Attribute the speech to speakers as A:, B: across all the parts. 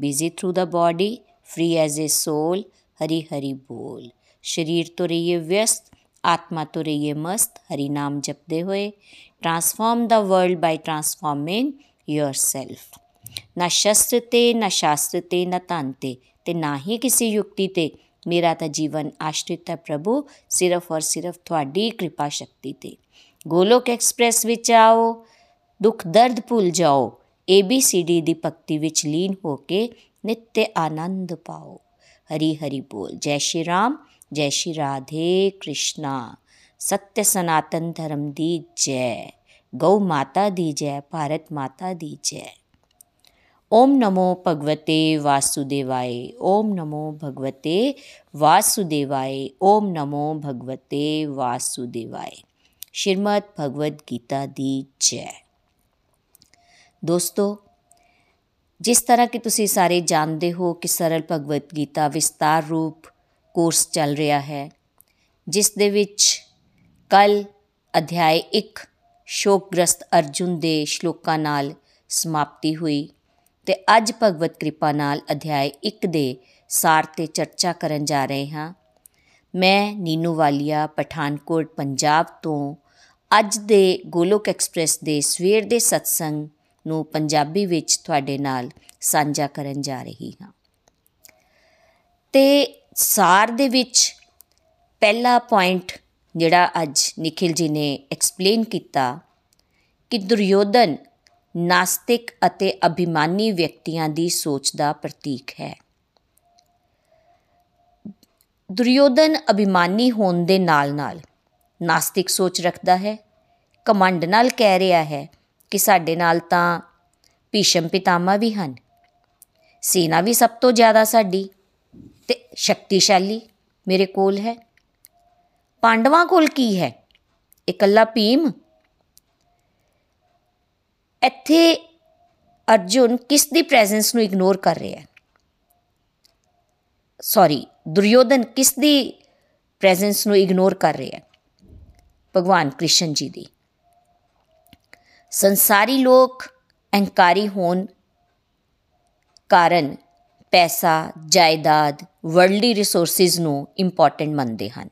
A: Busy through the body free as a soul Hari Hari ਬੋਲ ਸਰੀਰ ਤੋਂ ਰਹੀਏ ਵਿਅਸਤ ਆਤਮਾ ਤੋਂ ਰਹੀਏ ਮਸਤ ਹਰੀ ਨਾਮ ਜਪਦੇ ਹੋਏ transform the world by transforming yourself ਨਾ ਸ਼ਸਤਰ ਤੇ ਨਾ ਸ਼ਾਸਤਰ ਤੇ ਨਾ ਧਨ ਤੇ ਤੇ ਨਾ ਹੀ ਕਿਸੇ ਯੁਕਤੀ ਤੇ ਮੇਰਾ ਤਾਂ ਜੀਵਨ ਆਸ਼ਰਿਤ ਹੈ ਪ੍ਰਭੂ ਸਿਰਫ ਔਰ ਸਿਰਫ ਤੁਹਾਡੀ ਕਿਰਪਾ ਸ਼ਕਤੀ ਤੇ ਗੋਲੋਕ ਐਕਸਪ੍ਰੈਸ ਵਿੱਚ ਆਓ ਦੁੱਖ ਦਰਦ ਭੁੱਲ ਜਾਓ ABCD ਦੀ ਭਗਤੀ ਵਿੱਚ ਲੀਨ ਹੋ ਕੇ ਨਿੱਤ ਆਨੰਦ ਪਾਓ। ਹਰੀ ਹਰੀ ਬੋਲ। ਜੈ ਸ਼੍ਰੀ ਰਾਮ, ਜੈ ਸ਼੍ਰੀ ਰਾਧੇ ਕ੍ਰਿਸ਼ਨਾ। ਸਤਿ ਸਨਾਤਨ ਧਰਮ ਦੀ ਜੈ। ਗਊ ਮਾਤਾ ਦੀ ਜੈ, ਭਾਰਤ ਮਾਤਾ ਦੀ ਜੈ। ਓਮ ਨਮੋ ਭਗਵਤੇ ਵਾਸੁਦੇਵਾਏ, ਓਮ ਨਮੋ ਭਗਵਤੇ ਵਾਸੁਦੇਵਾਏ, ਓਮ ਨਮੋ ਭਗਵਤੇ ਵਾਸੁਦੇਵਾਏ। ਸ਼੍ਰੀਮਦ ਭਗਵਦ ਗੀਤਾ ਦੀ ਜੈ। ਦੋਸਤੋ, ਜਿਸ ਤਰ੍ਹਾਂ ਕਿ ਤੁਸੀਂ ਸਾਰੇ ਜਾਣਦੇ ਹੋ ਕਿ ਸਰਲ ਭਗਵਤ ਗੀਤਾ ਵਿਸਤਾਰ ਰੂਪ ਕੋਰਸ ਚੱਲ ਰਿਹਾ ਹੈ, ਜਿਸ ਦੇ ਵਿੱਚ ਕੱਲ ਅਧਿਆਇ 1 ਸ਼ੋਕਗ੍ਰਸਤ ਅਰਜੁਨ ਦੇ ਸ਼ਲੋਕਾਂ ਨਾਲ ਸਮਾਪਤੀ ਹੋਈ ਤੇ ਅੱਜ ਭਗਵਤ ਕਿਰਪਾ ਨਾਲ ਅਧਿਆਇ 1 ਦੇ ਸਾਰ ਤੇ ਚਰਚਾ ਕਰਨ ਜਾ ਰਹੇ ਹਾਂ। ਮੈਂ ਨੀਨੂ ਵਾਲੀਆ, ਪਠਾਨਕੋਟ, ਪੰਜਾਬ ਤੋਂ ਅੱਜ ਦੇ ਗੋਲੋਕ ਐਕਸਪ੍ਰੈਸ ਦੇ ਸਵੇਰ ਦੇ ਸਤਸੰਗ ਨੂੰ ਪੰਜਾਬੀ ਵਿੱਚ ਤੁਹਾਡੇ ਨਾਲ ਸਾਂਝਾ ਕਰਨ ਜਾ ਰਹੀ ਹਾਂ। ਤੇ ਸਾਰ ਦੇ ਵਿੱਚ ਪਹਿਲਾ ਪੁਆਇੰਟ ਜਿਹੜਾ ਅੱਜ ਨikhil ji ਨੇ ਐਕਸਪਲੇਨ ਕੀਤਾ ਕਿ ਦੁਰਯੋਧਨ ਨਾਸਤਿਕ ਅਤੇ ਅਭਿਮਾਨੀ ਵਿਅਕਤੀਆਂ ਦੀ ਸੋਚ ਦਾ ਪ੍ਰਤੀਕ ਹੈ। ਦੁਰਯੋਧਨ ਅਭਿਮਾਨੀ ਹੋਣ ਦੇ ਨਾਲ-ਨਾਲ ਨਾਸਤਿਕ ਸੋਚ ਰੱਖਦਾ ਹੈ ਕਮੰਡ ਨਾਲ ਕਹਿ ਰਿਹਾ ਹੈ ਕਿ ਸਾਡੇ ਨਾਲ ਤਾਂ ਭੀਸ਼ਮ ਪਿਤਾਮਾ ਵੀ ਹਨ। ਸੇਨਾ ਵੀ ਸਭ ਤੋਂ ਜ਼ਿਆਦਾ ਸਾਡੀ ਤੇ ਸ਼ਕਤੀਸ਼ਾਲੀ ਮੇਰੇ ਕੋਲ ਹੈ। ਪਾਂਡਵਾਂ ਕੋਲ ਕੀ ਹੈ? ਇਕੱਲਾ ਭੀਮ? ਇੱਥੇ ਅਰਜੁਨ ਕਿਸ ਦੀ ਪ੍ਰੈਜ਼ੈਂਸ ਨੂੰ ਇਗਨੋਰ ਕਰ ਰਿਹਾ ਹੈ? ਸੌਰੀ ਦੁਰਯੋਧਨ ਕਿਸ ਦੀ ਪ੍ਰੈਜ਼ੈਂਸ ਨੂੰ ਇਗਨੋਰ ਕਰ ਰਿਹਾ ਹੈ? ਭਗਵਾਨ ਕ੍ਰਿਸ਼ਨ ਜੀ ਦੀ। ਸੰਸਾਰੀ ਲੋਕ ਅਹੰਕਾਰੀ ਹੋਣ ਕਾਰਨ ਪੈਸਾ, ਜਾਇਦਾਦ ਵਰਲਡਲੀ ਰਿਸੋਰਸਸ ਨੂੰ ਇੰਪੋਰਟੈਂਟ ਮੰਨਦੇ ਹਨ।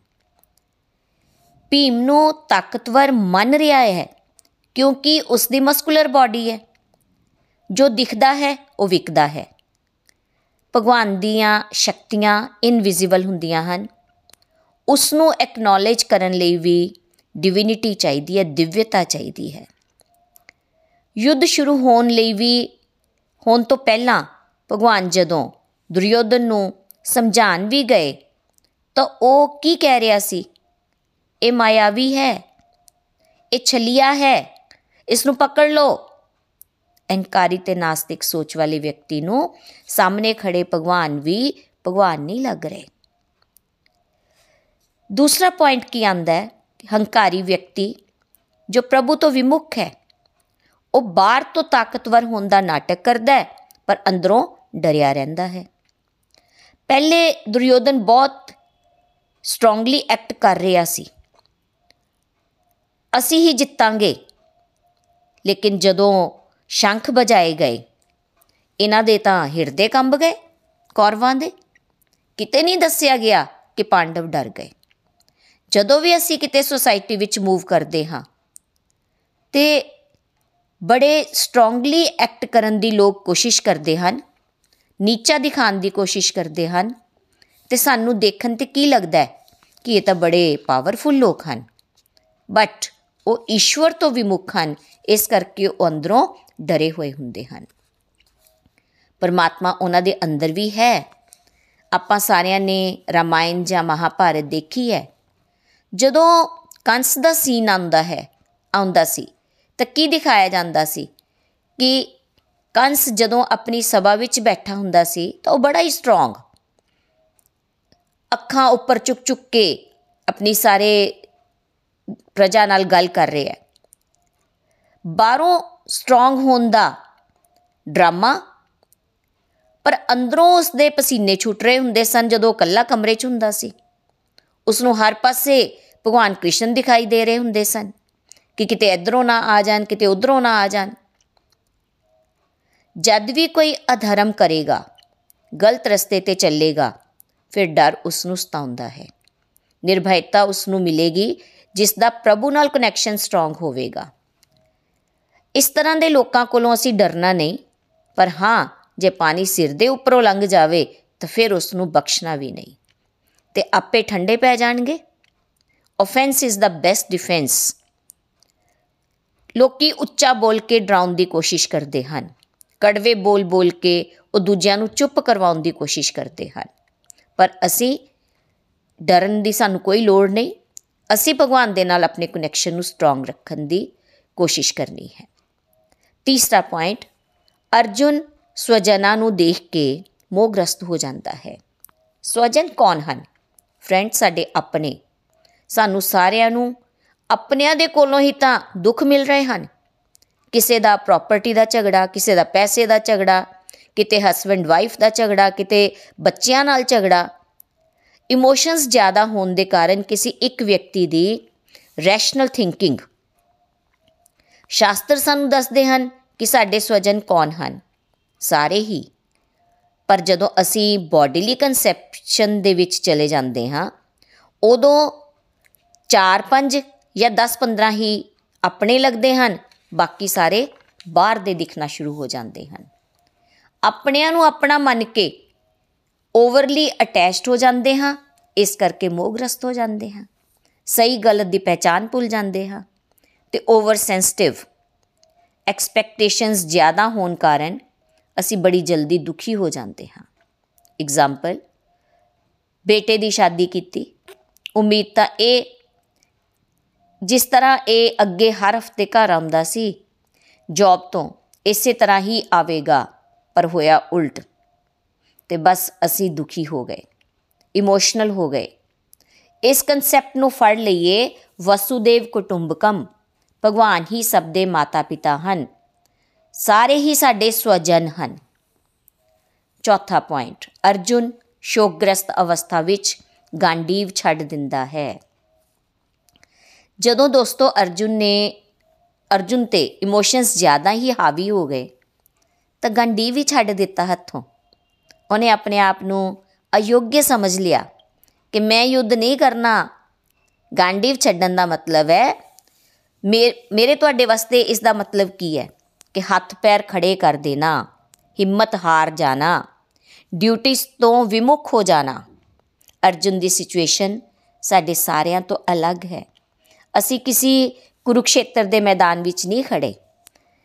A: ਭੀਮ ਨੂੰ ਤਾਕਤਵਰ ਮੰਨ ਰਿਹਾ ਹੈ ਕਿਉਂਕਿ ਉਸ ਦੀ ਮਸਕੂਲਰ ਬਾਡੀ ਹੈ। ਜੋ ਦਿਖਦਾ ਹੈ, ਉਹ ਵਿਕਦਾ ਹੈ। ਭਗਵਾਨ ਦੀਆਂ ਸ਼ਕਤੀਆਂ ਇਨਵਿਜ਼ੀਬਲ ਹੁੰਦੀਆਂ ਹਨ। ਉਸ ਨੂੰ ਐਕਨੋਲੇਜ ਕਰਨ ਲਈ ਵੀ ਡਿਵਿਨਿਟੀ ਚਾਹੀਦੀ ਹੈ, ਦਿਵਯਤਾ ਚਾਹੀਦੀ ਹੈ। ਯੁੱਧ ਸ਼ੁਰੂ ਹੋਣ ਲਈ ਵੀ, ਹੋਣ ਤੋਂ ਪਹਿਲਾਂ ਭਗਵਾਨ ਜਦੋਂ ਦੁਰਯੋਧਨ ਨੂੰ ਸਮਝਾਣ ਵੀ ਗਏ, ਤਾਂ ਉਹ ਕੀ ਕਹਿ ਰਿਹਾ ਸੀ? ਇਹ ਮਾਇਆਵੀ ਹੈ, ਇਹ ਛਲੀਆ ਹੈ ਇਸ ਨੂੰ ਪਕੜ ਲਓ। ਅਹੰਕਾਰੀ ਤੇ ਨਾਸਤਿਕ ਸੋਚ ਵਾਲੇ ਵਿਅਕਤੀ ਨੂੰ ਸਾਹਮਣੇ ਖੜੇ ਭਗਵਾਨ ਵੀ ਭਗਵਾਨ ਨਹੀਂ ਲੱਗ ਰਹੇ। ਦੂਸਰਾ ਪੁਆਇੰਟ ਕੀ ਆਂਦਾ ਹੈ? ਹੰਕਾਰੀ ਵਿਅਕਤੀ ਜੋ ਪ੍ਰਭੂ ਤੋਂ ਵਿਮੁਖ ਹੈ। ਉਹ ਬਾਹਰ ਤੋਂ ਤਾਕਤਵਰ ਹੋਣ ਦਾ ਨਾਟਕ ਕਰਦਾ ਹੈ, ਪਰ ਅੰਦਰੋਂ ਡਰਿਆ ਰਹਿੰਦਾ ਹੈ। ਪਹਿਲੇ ਦੁਰਯੋਧਨ ਬਹੁਤ ਸਟਰੋਂਗਲੀ ਐਕਟ ਕਰ ਰਿਹਾ ਸੀ। ਅਸੀਂ ਹੀ ਜਿੱਤਾਂਗੇ। ਲੇਕਿਨ ਜਦੋਂ ਸ਼ੰਖ ਵਜਾਏ ਗਏ, ਇਹਨਾਂ ਦੇ ਤਾਂ ਹਿਰਦੇ ਕੰਬ ਗਏ, ਕੌਰਵਾਂ ਦੇ। ਕਿਤੇ ਨਹੀਂ ਦੱਸਿਆ ਗਿਆ ਕਿ ਪਾਂਡਵ ਡਰ ਗਏ। ਜਦੋਂ ਵੀ ਅਸੀਂ ਕਿਤੇ ਸੁਸਾਇਟੀ ਵਿੱਚ ਮੂਵ ਕਰਦੇ ਹਾਂ, ਤੇ ਬੜੇ ਸਟਰੋਂਗਲੀ ਐਕਟ ਕਰਨ ਦੀ ਲੋਕ ਕੋਸ਼ਿਸ਼ ਕਰਦੇ ਹਨ, ਨੀਚਾ ਦਿਖਾਉਣ ਦੀ ਕੋਸ਼ਿਸ਼ ਕਰਦੇ ਹਨ, ਤੇ ਸਾਨੂੰ ਦੇਖਣ ਤੇ ਕੀ ਲੱਗਦਾ ਹੈ ਕਿ ਇਹ ਤਾਂ ਬੜੇ ਪਾਵਰਫੁਲ ਲੋਕ ਹਨ। ਬਟ ਉਹ ਈਸ਼ਵਰ ਤੋਂ ਵਿਮੁਖ ਹਨ, ਇਸ ਕਰਕੇ ਉਹ ਅੰਦਰੋਂ ਡਰੇ ਹੋਏ ਹੁੰਦੇ ਹਨ। ਪਰਮਾਤਮਾ ਉਹਨਾਂ ਦੇ ਅੰਦਰ ਵੀ ਹੈ। ਆਪਾਂ ਸਾਰਿਆਂ ਨੇ ਰਾਮਾਇਣ ਜਾਂ ਮਹਾਭਾਰਤ ਦੇਖੀ ਹੈ। ਜਦੋਂ ਕੰਸ ਦਾ ਸੀਨ ਆਉਂਦਾ ਹੈ, ਆਉਂਦਾ ਸੀ ਤਾਂ ਕੀ ਦਿਖਾਇਆ ਜਾਂਦਾ ਸੀ ਕਿ ਕੰਸ ਜਦੋਂ ਆਪਣੀ ਸਭਾ ਵਿੱਚ ਬੈਠਾ ਹੁੰਦਾ ਸੀ ਤਾਂ ਉਹ ਬੜਾ ਹੀ ਸਟਰੋਂਗ ਅੱਖਾਂ ਉੱਪਰ ਚੁੱਕ ਚੁੱਕ ਕੇ ਆਪਣੀ ਸਾਰੇ ਪ੍ਰਜਾ ਨਾਲ ਗੱਲ ਕਰ ਰਿਹਾ ਹੈ। ਬਾਹਰੋਂ ਸਟਰੋਂਗ ਹੋਣ ਦਾ ਡਰਾਮਾ, ਪਰ ਅੰਦਰੋਂ ਉਸ ਦੇ ਪਸੀਨੇ ਛੁੱਟ ਰਹੇ ਹੁੰਦੇ ਸਨ ਜਦੋਂ ਇਕੱਲਾ ਕਮਰੇ 'ਚ ਹੁੰਦਾ ਸੀ। ਉਸ ਨੂੰ ਹਰ ਪਾਸੇ ਭਗਵਾਨ ਕ੍ਰਿਸ਼ਨ ਦਿਖਾਈ ਦੇ ਰਹੇ ਹੁੰਦੇ ਸਨ। ਕਿ ਕਿਤੇ ਇਧਰੋਂ ਨਾ ਆ ਜਾਣ, ਕਿਤੇ ਉਧਰੋਂ ਨਾ ਆ ਜਾਣ। ਜਦ ਵੀ ਕੋਈ ਅਧਰਮ ਕਰੇਗਾ, ਗਲਤ ਰਸਤੇ ਤੇ ਚੱਲੇਗਾ, ਫਿਰ ਡਰ ਉਸ ਨੂੰ ਸਤਾਉਂਦਾ ਹੈ। ਨਿਰਭੈਤਾ ਉਸ ਨੂੰ ਮਿਲੇਗੀ, ਜਿਸ ਦਾ ਪ੍ਰਭੂ ਨਾਲ ਕਨੈਕਸ਼ਨ ਸਟਰੋਂਗ ਹੋਵੇਗਾ। ਇਸ ਤਰ੍ਹਾਂ ਦੇ ਲੋਕਾਂ ਕੋਲੋਂ ਅਸੀਂ ਡਰਨਾ ਨਹੀਂ, ਪਰ ਹਾਂ, ਜੇ ਪਾਣੀ ਸਿਰ ਦੇ ਉੱਪਰੋਂ ਲੰਘ ਜਾਵੇ, ਤਾਂ ਫਿਰ ਉਸ ਨੂੰ ਬਖਸ਼ਣਾ ਵੀ ਨਹੀਂ। ਤੇ ਆਪੇ ਠੰਡੇ ਪੈ ਜਾਣਗੇ। Offence is the best defence ਲੋਕੀ ਉੱਚਾ ਬੋਲ ਕੇ ਡਰਾਉਣ ਦੀ ਕੋਸ਼ਿਸ਼ ਕਰਦੇ ਹਨ। ਕੜਵੇ ਬੋਲ ਬੋਲ ਕੇ ਉਹ ਦੂਜਿਆਂ ਨੂੰ ਚੁੱਪ ਕਰਵਾਉਣ ਦੀ ਕੋਸ਼ਿਸ਼ ਕਰਦੇ ਹਨ। ਪਰ ਅਸੀਂ ਡਰਨ ਦੀ ਸਾਨੂੰ ਕੋਈ ਲੋੜ ਨਹੀਂ। ਅਸੀਂ ਭਗਵਾਨ ਦੇ ਨਾਲ ਆਪਣੇ ਕਨੈਕਸ਼ਨ ਨੂੰ ਸਟਰੋਂਗ ਰੱਖਣ ਦੀ ਕੋਸ਼ਿਸ਼ ਕਰਨੀ ਹੈ। ਤੀਸਰਾ ਪੁਆਇੰਟ ਅਰਜੁਨ ਸਵਜਨਾ ਨੂੰ ਦੇਖ ਕੇ ਮੋਹਗ੍ਰਸਤ ਹੋ ਜਾਂਦਾ ਹੈ। ਸਵਜਨ ਕੌਣ ਹਨ? ਫਰੈਂਡ ਸਾਡੇ ਆਪਣੇ। ਸਾਨੂੰ ਸਾਰਿਆਂ ਨੂੰ ਆਪਣਿਆਂ ਦੇ ਕੋਲੋਂ ਹੀ ਤਾਂ ਦੁੱਖ ਮਿਲ ਰਹੇ ਹਨ। ਕਿਸੇ ਦਾ ਪ੍ਰਾਪਰਟੀ ਦਾ ਝਗੜਾ, ਕਿਸੇ ਦਾ ਪੈਸੇ ਦਾ ਝਗੜਾ, ਕਿਤੇ ਹਸਬੰਡ ਵਾਈਫ ਦਾ ਝਗੜਾ, ਕਿਤੇ ਬੱਚਿਆਂ ਨਾਲ ਝਗੜਾ। ਇਮੋਸ਼ਨਸ ਜ਼ਿਆਦਾ ਹੋਣ ਦੇ ਕਾਰਨ ਕਿਸੇ ਇੱਕ ਵਿਅਕਤੀ ਦੀ ਰੈਸ਼ਨਲ ਥਿੰਕਿੰਗ ਸ਼ਾਸਤਰ ਸਾਨੂੰ ਦੱਸਦੇ ਹਨ ਕਿ ਸਾਡੇ ਸਵਜਨ ਕੌਣ ਹਨ? ਸਾਰੇ ਹੀ। ਪਰ ਜਦੋਂ ਅਸੀਂ ਬੋਡੀਲੀ ਕਨਸੈਪਸ਼ਨ ਦੇ ਵਿੱਚ ਚਲੇ ਜਾਂਦੇ ਹਾਂ, ਉਦੋਂ 4-5 ਜਾਂ 10-15 ਹੀ ਆਪਣੇ ਲੱਗਦੇ ਹਨ, ਬਾਕੀ ਸਾਰੇ ਬਾਹਰ ਦੇ ਦਿਖਣਾ ਸ਼ੁਰੂ ਹੋ ਜਾਂਦੇ ਹਨ। ਆਪਣਿਆਂ ਨੂੰ ਆਪਣਾ ਮੰਨ ਕੇ ਓਵਰਲੀ ਅਟੈਚਡ ਹੋ ਜਾਂਦੇ ਹਾਂ, ਇਸ ਕਰਕੇ ਮੋਹਗ੍ਰਸਤ ਹੋ ਜਾਂਦੇ ਹਾਂ। ਸਹੀ ਗਲਤ ਦੀ ਪਹਿਚਾਨ ਭੁੱਲ ਜਾਂਦੇ ਹਾਂ ਤੇ ਓਵਰ ਸੈਂਸਿਟਿਵ ਐਕਸਪੈਕਟੇਸ਼ਨਸ ਜ਼ਿਆਦਾ ਹੋਣ ਕਾਰਨ ਅਸੀਂ ਬੜੀ ਜਲਦੀ ਦੁਖੀ ਹੋ ਜਾਂਦੇ ਹਾਂ। ਐਗਜ਼ਾਮਪਲ ਬੇਟੇ ਦੀ ਸ਼ਾਦੀ ਕੀਤੀ, ਉਮੀਦ ਤਾਂ ਇਹ ਜਿਸ ਤਰ੍ਹਾਂ ਇਹ ਅੱਗੇ ਹਰ ਹਫ਼ਤੇ ਘਰ ਆਉਂਦਾ ਸੀ, ਜੌਬ ਤੋਂ ਇਸੇ ਤਰ੍ਹਾਂ ਹੀ ਆਵੇਗਾ, ਪਰ ਹੋਇਆ ਉਲਟ। ਤੇ ਬਸ ਅਸੀਂ ਦੁਖੀ ਹੋ ਗਏ, ਇਮੋਸ਼ਨਲ ਹੋ ਗਏ। ਇਸ ਕਨਸੈਪਟ ਨੂੰ ਫੜ ਲਈਏ ਵਸੂਦੇਵ ਕੁਟੁੰਬਕਮ, ਭਗਵਾਨ ਹੀ ਸਭ ਦੇ ਮਾਤਾ ਪਿਤਾ ਹਨ, ਸਾਰੇ ਹੀ ਸਾਡੇ ਸਵਜਨ ਹਨ। ਚੌਥਾ ਪੁਆਇੰਟ ਅਰਜੁਨ ਸ਼ੋਕਗ੍ਰਸਤ ਅਵਸਥਾ ਵਿੱਚ ਗਾਂਡੀਵ ਛੱਡ ਦਿੰਦਾ ਹੈ। ਜਦੋਂ ਦੋਸਤੋ ਅਰਜੁਨ ਨੇ, ਅਰਜੁਨ ਤੇ ਇਮੋਸ਼ਨਸ ਜ਼ਿਆਦਾ ਹੀ ਹਾਵੀ ਹੋ ਗਏ, ਤਾਂ ਗੰਡੀ ਵੀ ਛੱਡ ਦਿੱਤਾ ਹੱਥੋਂ। ਉਹਨੇ ਆਪਣੇ ਆਪ ਨੂੰ ਅਯੋਗਯ ਸਮਝ ਲਿਆ ਕਿ ਮੈਂ ਯੁੱਧ ਨਹੀਂ ਕਰਨਾ। ਗਾਂਡੀਵ ਛੱਡਣ ਦਾ ਮਤਲਬ ਹੈ ਮੇਰੇ ਤੁਹਾਡੇ ਵਾਸਤੇ ਇਸ ਦਾ ਮਤਲਬ ਕੀ ਹੈ? ਕਿ ਹੱਥ ਪੈਰ ਖੜੇ ਕਰ ਦੇਣਾ, ਹਿੰਮਤ ਹਾਰ ਜਾਣਾ ਡਿਊਟੀਆਂ ਤੋਂ ਵਿਮੁਖ ਹੋ ਜਾਣਾ। ਅਰਜੁਨ ਦੀ ਸਿਚੁਏਸ਼ਨ ਸਾਡੇ ਸਾਰਿਆਂ ਤੋਂ ਅਲੱਗ ਹੈ। ਅਸੀਂ ਕਿਸੇ ਕੁਰੂਕਸ਼ੇਤਰ ਦੇ ਮੈਦਾਨ ਵਿੱਚ ਨਹੀਂ ਖੜੇ।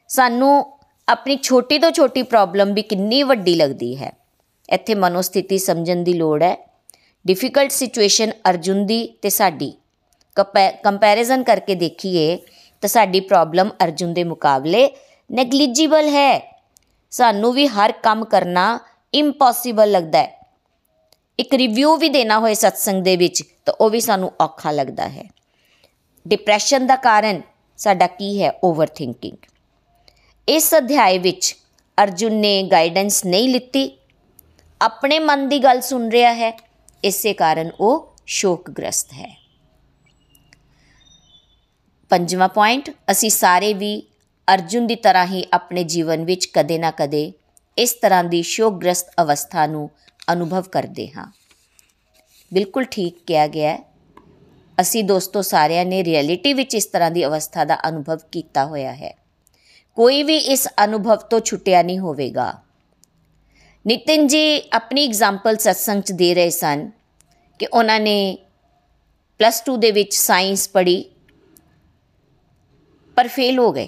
A: ਸਾਨੂੰ ਆਪਣੀ ਛੋਟੀ ਤੋਂ ਛੋਟੀ ਪ੍ਰੋਬਲਮ ਵੀ ਕਿੰਨੀ ਵੱਡੀ ਲੱਗਦੀ ਹੈ। ਇੱਥੇ ਮਨੋਸਥਿਤੀ ਸਮਝਣ ਦੀ ਲੋੜ ਹੈ। ਡਿਫਿਕਲਟ ਸਿਚੁਏਸ਼ਨ ਅਰਜੁਨ ਦੀ ਤੇ ਸਾਡੀ। ਕੰਪੈਰੀਜ਼ਨ ਕਰਕੇ ਦੇਖੀਏ ਤਾਂ ਸਾਡੀ ਪ੍ਰੋਬਲਮ ਅਰਜੁਨ ਦੇ ਮੁਕਾਬਲੇ ਨੈਗਲੀਜੀਬਲ ਹੈ। ਸਾਨੂੰ ਵੀ ਹਰ ਕੰਮ ਕਰਨਾ ਇੰਪੋਸੀਬਲ ਲੱਗਦਾ ਹੈ। ਇੱਕ ਰਿਵਿਊ ਵੀ ਦੇਣਾ ਹੋਏ ਸਤਸੰਗ ਦੇ ਵਿੱਚ ਤਾਂ ਉਹ ਵੀ ਸਾਨੂੰ ਔਖਾ ਲੱਗਦਾ ਹੈ। ਡਿਪਰੈਸ਼ਨ ਦਾ ਕਾਰਨ ਸਾਡਾ ਕੀ ਹੈ? ਓਵਰਥਿੰਕਿੰਗ ਇਸ ਅਧਿਆਇ ਵਿੱਚ ਅਰਜੁਨ ਨੇ ਗਾਈਡੈਂਸ ਨਹੀਂ ਲਿੱਤੀ। ਆਪਣੇ ਮਨ ਦੀ ਗੱਲ ਸੁਣ ਰਿਹਾ ਹੈ। ਇਸੇ ਕਾਰਨ ਉਹ ਸ਼ੋਕਗ੍ਰਸਤ ਹੈ। ਪੰਜਵਾਂ ਪੁਆਇੰਟ ਅਸੀਂ ਸਾਰੇ ਵੀ ਅਰਜੁਨ ਦੀ ਤਰ੍ਹਾਂ ਹੀ ਆਪਣੇ ਜੀਵਨ ਵਿੱਚ ਕਦੇ ਨਾ ਕਦੇ ਇਸ ਤਰ੍ਹਾਂ ਦੀ ਸ਼ੋਕਗ੍ਰਸਤ ਅਵਸਥਾ ਨੂੰ ਅਨੁਭਵ ਕਰਦੇ ਹਾਂ। ਬਿਲਕੁਲ ਠੀਕ ਕਿਹਾ ਗਿਆ ਹੈ। ਅਸੀਂ ਦੋਸਤੋ ਸਾਰਿਆਂ ਨੇ ਰਿਐਲਿਟੀ ਵਿੱਚ ਇਸ ਤਰ੍ਹਾਂ ਦੀ ਅਵਸਥਾ ਦਾ ਅਨੁਭਵ ਕੀਤਾ ਹੋਇਆ ਹੈ। ਕੋਈ ਵੀ ਇਸ ਅਨੁਭਵ ਤੋਂ ਛੁੱਟਿਆ ਨਹੀਂ ਹੋਵੇਗਾ। ਨਿਤਿਨ ਜੀ ਆਪਣੀ ਐਗਜ਼ਾਮਪਲ ਸਤਸੰਗ ਚ ਦੇ ਰਹੇ ਸਨ ਕਿ ਉਹਨਾਂ ਨੇ ਪਲੱਸ 2 ਦੇ ਵਿੱਚ ਸਾਇੰਸ ਪੜ੍ਹੀ, ਪਰ ਫੇਲ ਹੋ ਗਏ।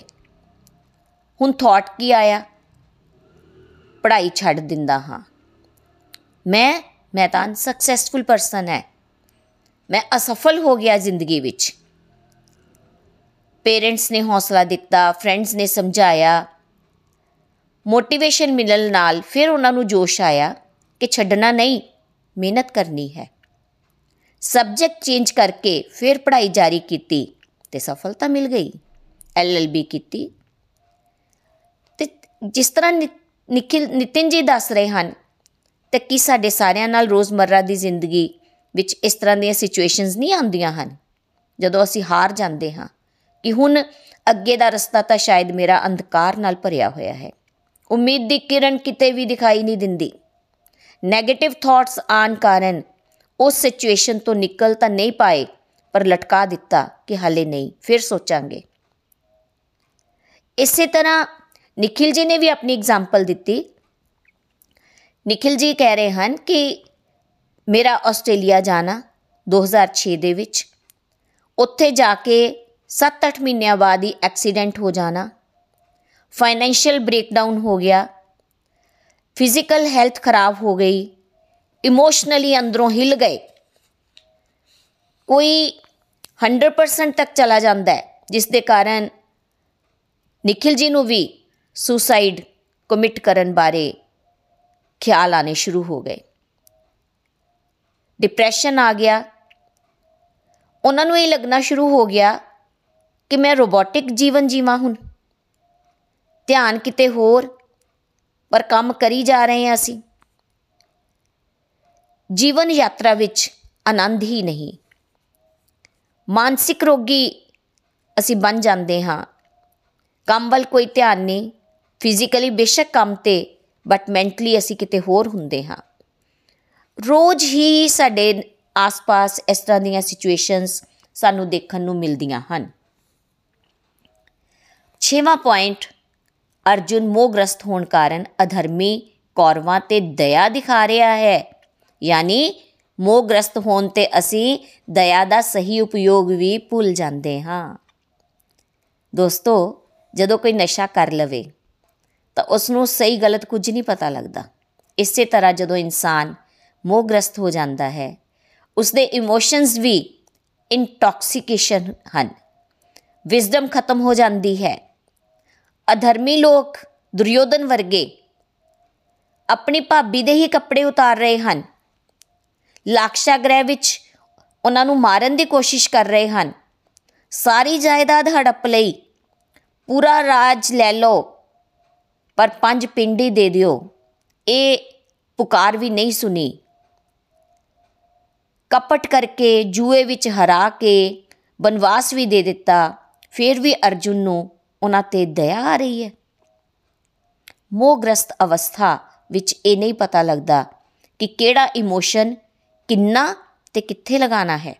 A: ਹੁਣ ਥਾਟ ਕੀ ਆਇਆ? ਪੜ੍ਹਾਈ ਛੱਡ ਦਿੰਦਾ ਹਾਂ। ਮੈਂ ਮੈਂ ਤਾਂ ਅਨਸਕਸੈਸਫੁਲ ਪਰਸਨ ਹੈ। ਮੈਂ ਅਸਫਲ ਹੋ ਗਿਆ ਜ਼ਿੰਦਗੀ ਵਿੱਚ। ਪੇਰੈਂਟਸ ਨੇ ਹੌਸਲਾ ਦਿੱਤਾ, ਫਰੈਂਡਸ ਨੇ ਸਮਝਾਇਆ। ਮੋਟੀਵੇਸ਼ਨ ਮਿਲਣ ਨਾਲ ਫਿਰ ਉਹਨਾਂ ਨੂੰ ਜੋਸ਼ ਆਇਆ ਕਿ ਛੱਡਣਾ ਨਹੀਂ, ਮਿਹਨਤ ਕਰਨੀ ਹੈ। ਸਬਜੈਕਟ ਚੇਂਜ ਕਰਕੇ ਫਿਰ ਪੜ੍ਹਾਈ ਜਾਰੀ ਕੀਤੀ ਤੇ ਸਫਲਤਾ ਮਿਲ ਗਈ। ਐਲਐਲਬੀ ਕੀਤੀ। ਤੇ ਜਿਸ ਤਰ੍ਹਾਂ ਨਿਖਿਲ, ਨਿਤਿਨ ਜੀ ਦੱਸ ਰਹੇ ਹਨ ਤੇ ਕੀ ਸਾਡੇ ਸਾਰਿਆਂ ਨਾਲ ਰੋਜ਼ਮਰਰਾ ਦੀ ਜ਼ਿੰਦਗੀ ਵਿੱਚ ਇਸ ਤਰ੍ਹਾਂ ਦੀਆਂ ਸਿਚੁਏਸ਼ਨਸ ਨਹੀਂ ਆਉਂਦੀਆਂ ਹਨ। ਜਦੋਂ ਅਸੀਂ ਹਾਰ ਜਾਂਦੇ ਹਾਂ ਕਿ ਹੁਣ ਅੱਗੇ ਦਾ ਰਸਤਾ ਤਾਂ ਸ਼ਾਇਦ ਮੇਰਾ ਅੰਧਕਾਰ ਨਾਲ ਭਰਿਆ ਹੋਇਆ ਹੈ। ਉਮੀਦ ਦੀ ਕਿਰਨ ਕਿਤੇ ਵੀ ਦਿਖਾਈ ਨਹੀਂ ਦਿੰਦੀ। 네ਗੇਟਿਵ ਥਾਟਸ ਆਨ ਕਾਰਨ ਉਸ ਸਿਚੁਏਸ਼ਨ ਤੋਂ ਨਿਕਲ ਤਾਂ ਨਹੀਂ ਪਾਏ, ਪਰ ਲਟਕਾ ਦਿੱਤਾ ਕਿ ਹਲੇ ਨਹੀਂ, ਫਿਰ ਸੋਚਾਂਗੇ। ਇਸੇ ਤਰ੍ਹਾਂ ਨikhil ji ਨੇ ਵੀ ਆਪਣੀ ਐਗਜ਼ਾਮਪਲ ਦਿੱਤੀ। ਨikhil ji ਕਹਿ ਰਹੇ ਹਨ ਕਿ ਮੇਰਾ ਆਸਟ੍ਰੇਲੀਆ ਜਾਣਾ 2006 ਦੇ ਵਿੱਚ। ਉੱਥੇ ਜਾ ਕੇ 7-8 ਮਹੀਨਿਆਂ ਬਾਅਦ ਹੀ ਐਕਸੀਡੈਂਟ ਹੋ ਜਾਣਾ। ਫਾਈਨੈਂਸ਼ੀਅਲ ਬ੍ਰੇਕਡਾਊਨ ਹੋ ਗਿਆ। ਫਿਜ਼ੀਕਲ ਹੈਲਥ ਖਰਾਬ ਹੋ ਗਈ। ਇਮੋਸ਼ਨਲੀ ਅੰਦਰੋਂ ਹਿੱਲ ਗਏ। ਕੋਈ 100% ਤੱਕ ਚਲਾ ਜਾਂਦਾ ਹੈ, ਜਿਸ ਦੇ ਕਾਰਨ ਨikhil ji ਨੂੰ ਵੀ ਸੁਸਾਈਡ ਕਮਿਟ ਕਰਨ ਬਾਰੇ ਖਿਆਲ ਆਨੇ ਸ਼ੁਰੂ ਹੋ ਗਏ। ਡਿਪਰੈਸ਼ਨ ਆ ਗਿਆ। ਉਹਨਾਂ ਨੂੰ ਇਹ ਲੱਗਣਾ ਸ਼ੁਰੂ ਹੋ ਗਿਆ ਕਿ ਮੈਂ ਰੋਬੋਟਿਕ ਜੀਵਨ ਜੀਵਾਂ ਹੁਣ। ਧਿਆਨ ਕਿਤੇ ਹੋਰ, ਪਰ ਕੰਮ ਕਰੀ ਜਾ ਰਹੇ ਹਾਂ ਅਸੀਂ। ਜੀਵਨ ਯਾਤਰਾ ਵਿੱਚ ਆਨੰਦ ਹੀ ਨਹੀਂ। ਮਾਨਸਿਕ ਰੋਗੀ ਅਸੀਂ ਬਣ ਜਾਂਦੇ ਹਾਂ। ਕੰਮ ਵੱਲ ਕੋਈ ਧਿਆਨ ਨਹੀਂ। ਫਿਜ਼ੀਕਲੀ ਬੇਸ਼ੱਕ ਕੰਮ ਤੇ ਬਟ ਮੈਂਟਲੀ ਅਸੀਂ ਕਿਤੇ ਹੋਰ ਹੁੰਦੇ ਹਾਂ। ਰੋਜ਼ ਹੀ ਸਾਡੇ ਆਸ-ਪਾਸ ਇਸ ਤਰ੍ਹਾਂ ਦੀਆਂ ਸਿਚੁਏਸ਼ਨਸ ਸਾਨੂੰ ਦੇਖਣ ਨੂੰ ਮਿਲਦੀਆਂ ਹਨ। ਛੇਵਾਂ ਪੁਆਇੰਟ ਅਰਜੁਨ ਮੋਹਗ੍ਰਸਤ ਹੋਣ ਕਾਰਨ ਅਧਰਮੀ ਕੌਰਵਾਂ ਤੇ ਦਇਆ ਦਿਖਾ ਰਿਹਾ ਹੈ। ਯਾਨੀ ਮੋਹਗ੍ਰਸਤ ਹੋਣ ਤੇ ਅਸੀਂ ਦਇਆ ਦਾ ਸਹੀ ਉਪਯੋਗ ਵੀ ਭੁੱਲ ਜਾਂਦੇ ਹਾਂ। ਦੋਸਤੋ, ਜਦੋਂ ਕੋਈ ਨਸ਼ਾ ਕਰ ਲਵੇ, ਤਾਂ ਉਸ ਨੂੰ ਸਹੀ ਗਲਤ ਕੁਝ ਨਹੀਂ ਪਤਾ ਲੱਗਦਾ। ਇਸੇ ਤਰ੍ਹਾਂ ਜਦੋਂ ਇਨਸਾਨ ਮੋਹਗ੍ਰਸਤ ਹੋ ਜਾਂਦਾ ਹੈ। ਉਸ ਦੇ ਇਮੋਸ਼ਨਸ ਵੀ ਇਨਟੌਕਸੀਕੇਸ਼ਨ ਹਨ। ਵਿਜ਼ਡਮ ਖਤਮ ਹੋ ਜਾਂਦੀ ਹੈ। ਅਧਰਮੀ ਲੋਕ ਦੁਰਯੋਧਨ ਵਰਗੇ ਆਪਣੀ ਭਾਬੀ ਦੇ ਹੀ ਕੱਪੜੇ ਉਤਾਰ ਰਹੇ ਹਨ। ਲਾਕਸ਼ਾ ਗ੍ਰਹਿ ਵਿੱਚ ਉਹਨਾਂ ਨੂੰ ਮਾਰਨ ਦੀ ਕੋਸ਼ਿਸ਼ ਕਰ ਰਹੇ ਹਨ। ਸਾਰੀ ਜਾਇਦਾਦ ਹੜੱਪ ਲਈ ਪੂਰਾ ਰਾਜ ਲੈ ਲਓ, ਪਰ ਪੰਜ ਪਿੰਡੀ ਦੇ ਦਿਓ। ਇਹ ਪੁਕਾਰ ਵੀ ਨਹੀਂ ਸੁਣੀ। ਕਪਟ ਕਰਕੇ ਜੂਏ ਵਿੱਚ ਹਰਾ ਕੇ ਬਨਵਾਸ ਵੀ ਦੇ ਦਿੱਤਾ, ਫਿਰ ਵੀ ਅਰਜੁਨ ਨੂੰ ਉਹਨਾਂ ਤੇ ਦਇਆ ਆ ਰਹੀ ਹੈ। ਮੋਹਗ੍ਰਸਤ ਅਵਸਥਾ ਵਿੱਚ ਇਹ ਨਹੀਂ ਪਤਾ ਲੱਗਦਾ ਕਿ ਕਿਹੜਾ ਇਮੋਸ਼ਨ ਕਿੰਨਾ ਤੇ ਕਿੱਥੇ ਲਗਾਣਾ ਹੈ।